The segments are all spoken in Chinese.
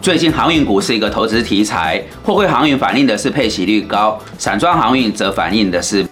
最近航运股是一个投资题材，货柜航运反映的是配息率高，散装航运则反映的是。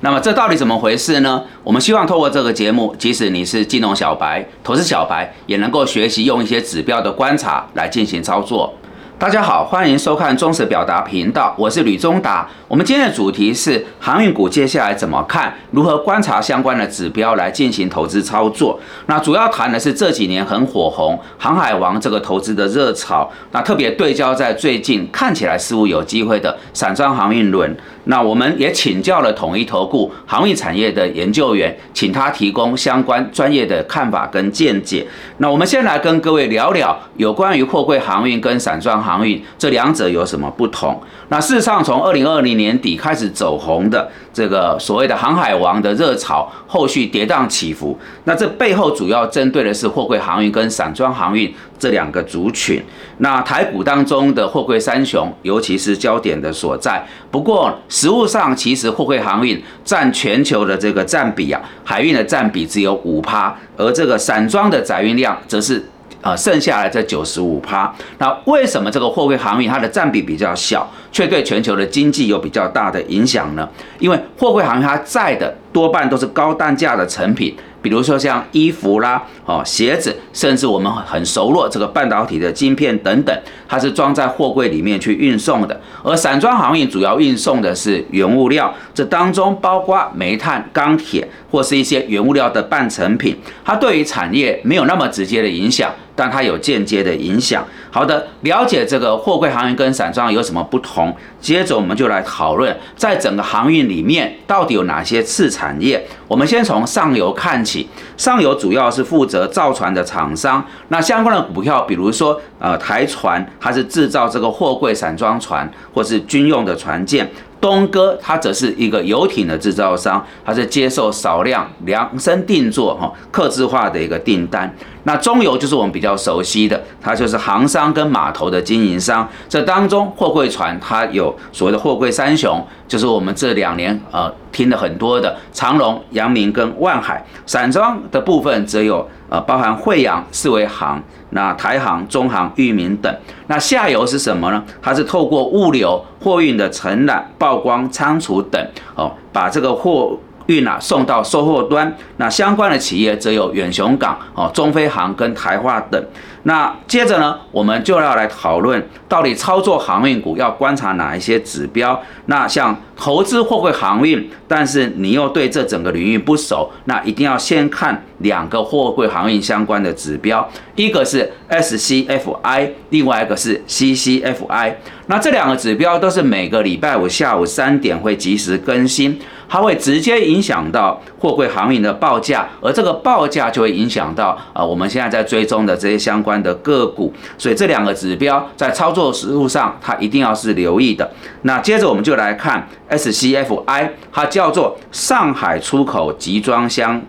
那么这到底怎么回事呢？我们希望透过这个节目，即使你是金融小白、投资小白，也能够学习用一些指标的观察来进行操作。大家好，欢迎收看忠实表达频道，我是吕中达。我们今天的主题是航运股接下来怎么看，如何观察相关的指标来进行投资操作。那主要谈的是这几年很火红航海王这个投资的热潮，那特别对焦在最近看起来似乎有机会的散装航运轮。那我们也请教了统一投顾航运产业的研究员，请他提供相关专业的看法跟见解。那我们先来跟各位聊聊有关于货柜航运跟散装航运这两者有什么不同。那事实上，从二零二零年底开始走红的这个所谓的航海王的热潮，后续跌宕起伏。那这背后主要针对的是货柜航运跟散装航运这两个族群。那台股当中的货柜三雄，尤其是焦点的所在。不过，实物上其实货柜航运占全球的这个占比啊，海运的占比只有五趴，而这个散装的载运量则是。呃，剩下来这九十五趴，那为什么这个货柜航运它的占比比较小，却对全球的经济有比较大的影响呢？因为货柜航运它载的多半都是高单价的成品。比如说像衣服啦、哦鞋子，甚至我们很熟络这个半导体的晶片等等，它是装在货柜里面去运送的。而散装航运主要运送的是原物料，这当中包括煤炭、钢铁或是一些原物料的半成品，它对于产业没有那么直接的影响。但它有间接的影响。好的，了解这个货柜航运跟散装有什么不同？接着我们就来讨论，在整个航运里面到底有哪些次产业。我们先从上游看起，上游主要是负责造船的厂商。那相关的股票，比如说呃台船，它是制造这个货柜散装船或是军用的船舰。东哥，他则是一个游艇的制造商，他是接受少量量身定做、哈刻制化的一个订单。那中游就是我们比较熟悉的，它就是航商跟码头的经营商。这当中，货柜船它有所谓的货柜三雄，就是我们这两年呃听了很多的长隆、阳明跟万海。散装的部分则有呃包含惠阳、四维航。那台航、中航、裕民等，那下游是什么呢？它是透过物流、货运的承揽、曝光、仓储等，哦，把这个货运啊送到收货端。那相关的企业则有远雄港、哦中飞航跟台化等。那接着呢，我们就要来讨论到底操作航运股要观察哪一些指标。那像投资货柜航运，但是你又对这整个领域不熟，那一定要先看两个货柜航运相关的指标，一个是 SCFI，另外一个是 CCFI。那这两个指标都是每个礼拜五下午三点会及时更新。它会直接影响到货柜航运的报价，而这个报价就会影响到啊我们现在在追踪的这些相关的个股，所以这两个指标在操作实务上，它一定要是留意的。那接着我们就来看 SCFI，它叫做上海出口集装箱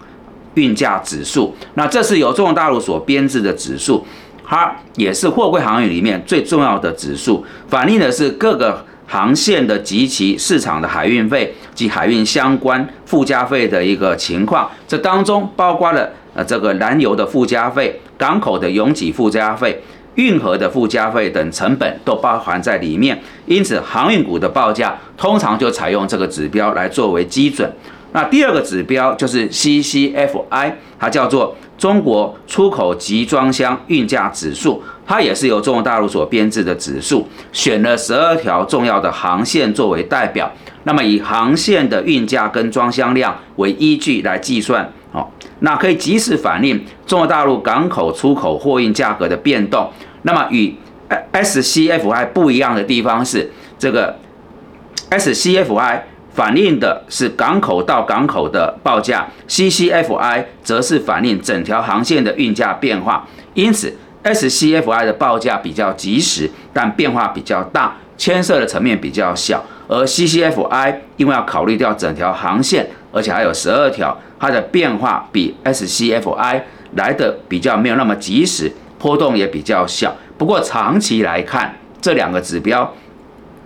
运价指数，那这是由中国大陆所编制的指数，它也是货柜航运里面最重要的指数，反映的是各个。航线的及其市场的海运费及海运相关附加费的一个情况，这当中包括了呃这个燃油的附加费、港口的拥挤附加费、运河的附加费等成本都包含在里面。因此，航运股的报价通常就采用这个指标来作为基准。那第二个指标就是 CCFI，它叫做中国出口集装箱运价指数。它也是由中国大陆所编制的指数，选了十二条重要的航线作为代表，那么以航线的运价跟装箱量为依据来计算，哦，那可以及时反映中国大陆港口出口货运价格的变动。那么与 SCFI 不一样的地方是，这个 SCFI 反映的是港口到港口的报价，CCFI 则是反映整条航线的运价变化，因此。SCFI 的报价比较及时，但变化比较大，牵涉的层面比较小。而 CCFI 因为要考虑掉整条航线，而且还有十二条，它的变化比 SCFI 来的比较没有那么及时，波动也比较小。不过长期来看，这两个指标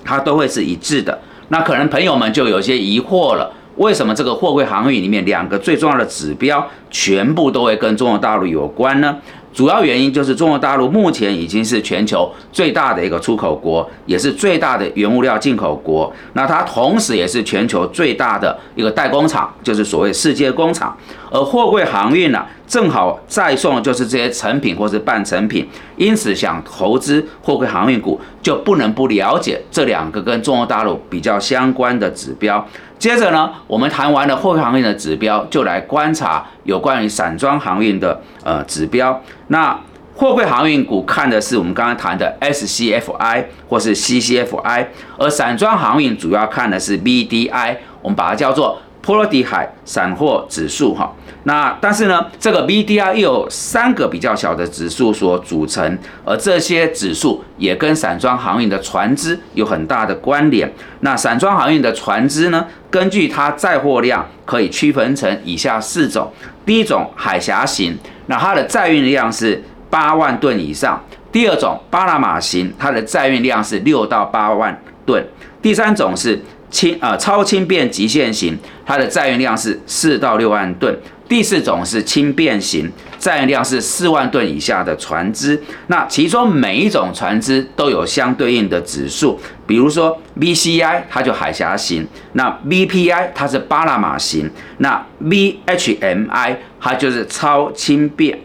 它都会是一致的。那可能朋友们就有些疑惑了。为什么这个货柜航运里面两个最重要的指标全部都会跟中国大陆有关呢？主要原因就是中国大陆目前已经是全球最大的一个出口国，也是最大的原物料进口国。那它同时也是全球最大的一个代工厂，就是所谓世界工厂。而货柜航运呢，正好再送就是这些成品或是半成品，因此想投资货柜航运股，就不能不了解这两个跟中国大陆比较相关的指标。接着呢，我们谈完了货柜航运的指标，就来观察有关于散装航运的呃指标。那货柜航运股看的是我们刚刚谈的 SCFI 或是 CCFI，而散装航运主要看的是 BDI，我们把它叫做波罗的海散货指数哈。那但是呢，这个 BDI 又有三个比较小的指数所组成，而这些指数也跟散装航运的船只有很大的关联。那散装航运的船只呢，根据它载货量可以区分成以下四种：第一种海峡型，那它的载运量是八万吨以上；第二种巴拿马型，它的载运量是六到八万吨；第三种是轻啊超轻便极限型，它的载运量是四到六万吨。第四种是轻便型，载运量是四万吨以下的船只。那其中每一种船只都有相对应的指数，比如说 BCI 它就海峡型，那 BPI 它是巴拿马型，那 BHMI 它就是超轻便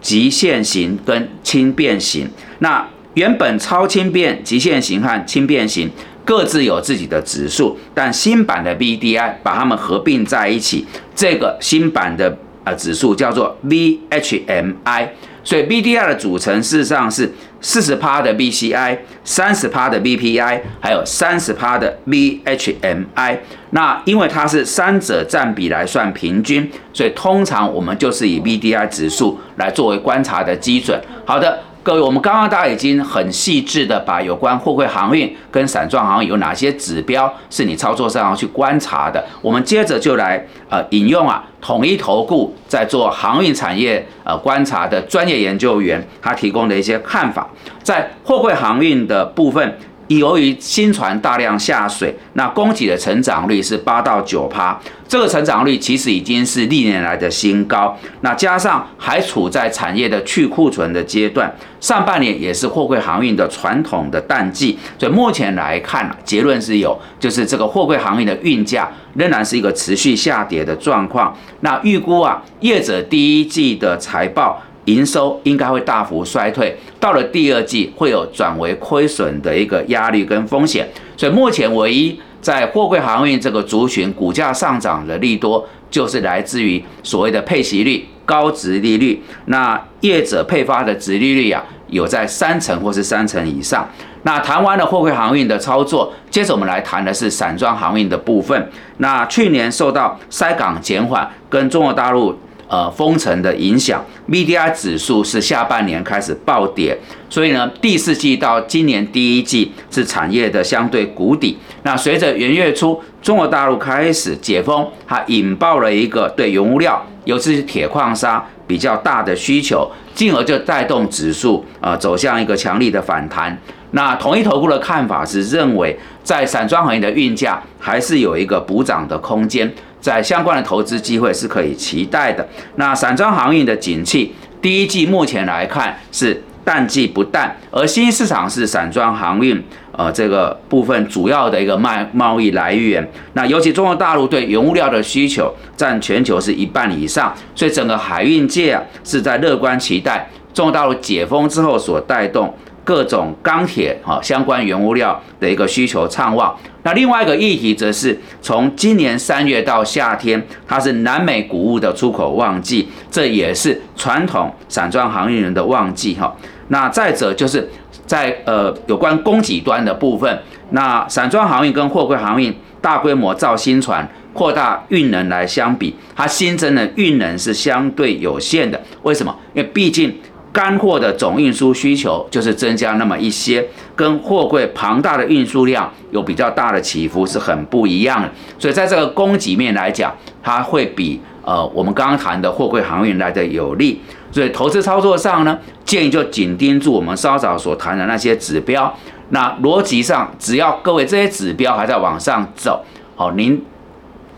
极限型跟轻便型。那原本超轻便极限型和轻便型。各自有自己的指数，但新版的 BDI 把它们合并在一起，这个新版的呃指数叫做 V H M I，。所以 BDI 的组成事实上是四十趴的 BCI，三十趴的 BPI，还有三十趴的 V H M I。那因为它是三者占比来算平均，所以通常我们就是以 BDI 指数来作为观察的基准。好的。各位，我们刚刚大家已经很细致的把有关货柜航运跟散装航运有哪些指标是你操作上要去观察的。我们接着就来呃引用啊统一投顾在做航运产业呃观察的专业研究员他提供的一些看法，在货柜航运的部分。由于新船大量下水，那供给的成长率是八到九趴，这个成长率其实已经是历年来的新高。那加上还处在产业的去库存的阶段，上半年也是货柜航运的传统的淡季，所以目前来看，结论是有，就是这个货柜航运的运价仍然是一个持续下跌的状况。那预估啊，业者第一季的财报。营收应该会大幅衰退，到了第二季会有转为亏损的一个压力跟风险，所以目前唯一在货柜航运这个族群股价上涨的利多，就是来自于所谓的配息率、高值利率。那业者配发的值利率啊，有在三成或是三成以上。那谈完了货柜航运的操作，接着我们来谈的是散装航运的部分。那去年受到塞港减缓跟中国大陆。呃，封城的影响，BDI 指数是下半年开始暴跌，所以呢，第四季到今年第一季是产业的相对谷底。那随着元月初中国大陆开始解封，它引爆了一个对原物料，尤其是铁矿砂比较大的需求，进而就带动指数呃走向一个强力的反弹。那统一投顾的看法是认为，在散装行业的运价还是有一个补涨的空间。在相关的投资机会是可以期待的。那散装航运的景气，第一季目前来看是淡季不淡，而新兴市场是散装航运呃这个部分主要的一个卖贸易来源。那尤其中国大陆对原物料的需求占全球是一半以上，所以整个海运界啊是在乐观期待中国大陆解封之后所带动。各种钢铁哈相关原物料的一个需求畅旺。那另外一个议题则是从今年三月到夏天，它是南美谷物的出口旺季，这也是传统散装航运人的旺季哈。那再者就是在呃有关供给端的部分，那散装航运跟货柜航运大规模造新船、扩大运能来相比，它新增的运能是相对有限的。为什么？因为毕竟。干货的总运输需求就是增加那么一些，跟货柜庞大的运输量有比较大的起伏是很不一样的。所以在这个供给面来讲，它会比呃我们刚刚谈的货柜航运来的有利。所以投资操作上呢，建议就紧盯住我们稍早所谈的那些指标。那逻辑上，只要各位这些指标还在往上走，好，您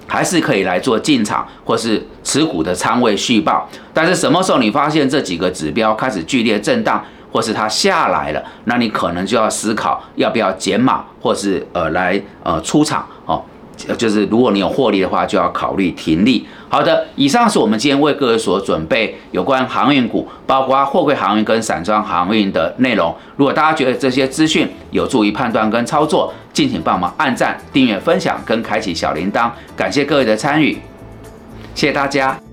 还是可以来做进场或是持股的仓位续报。但是什么时候你发现这几个指标开始剧烈震荡，或是它下来了，那你可能就要思考要不要减码，或是呃来呃出场哦。就是如果你有获利的话，就要考虑停利。好的，以上是我们今天为各位所准备有关航运股，包括货柜航运跟散装航运的内容。如果大家觉得这些资讯有助于判断跟操作，敬请帮忙按赞、订阅、分享跟开启小铃铛。感谢各位的参与，谢谢大家。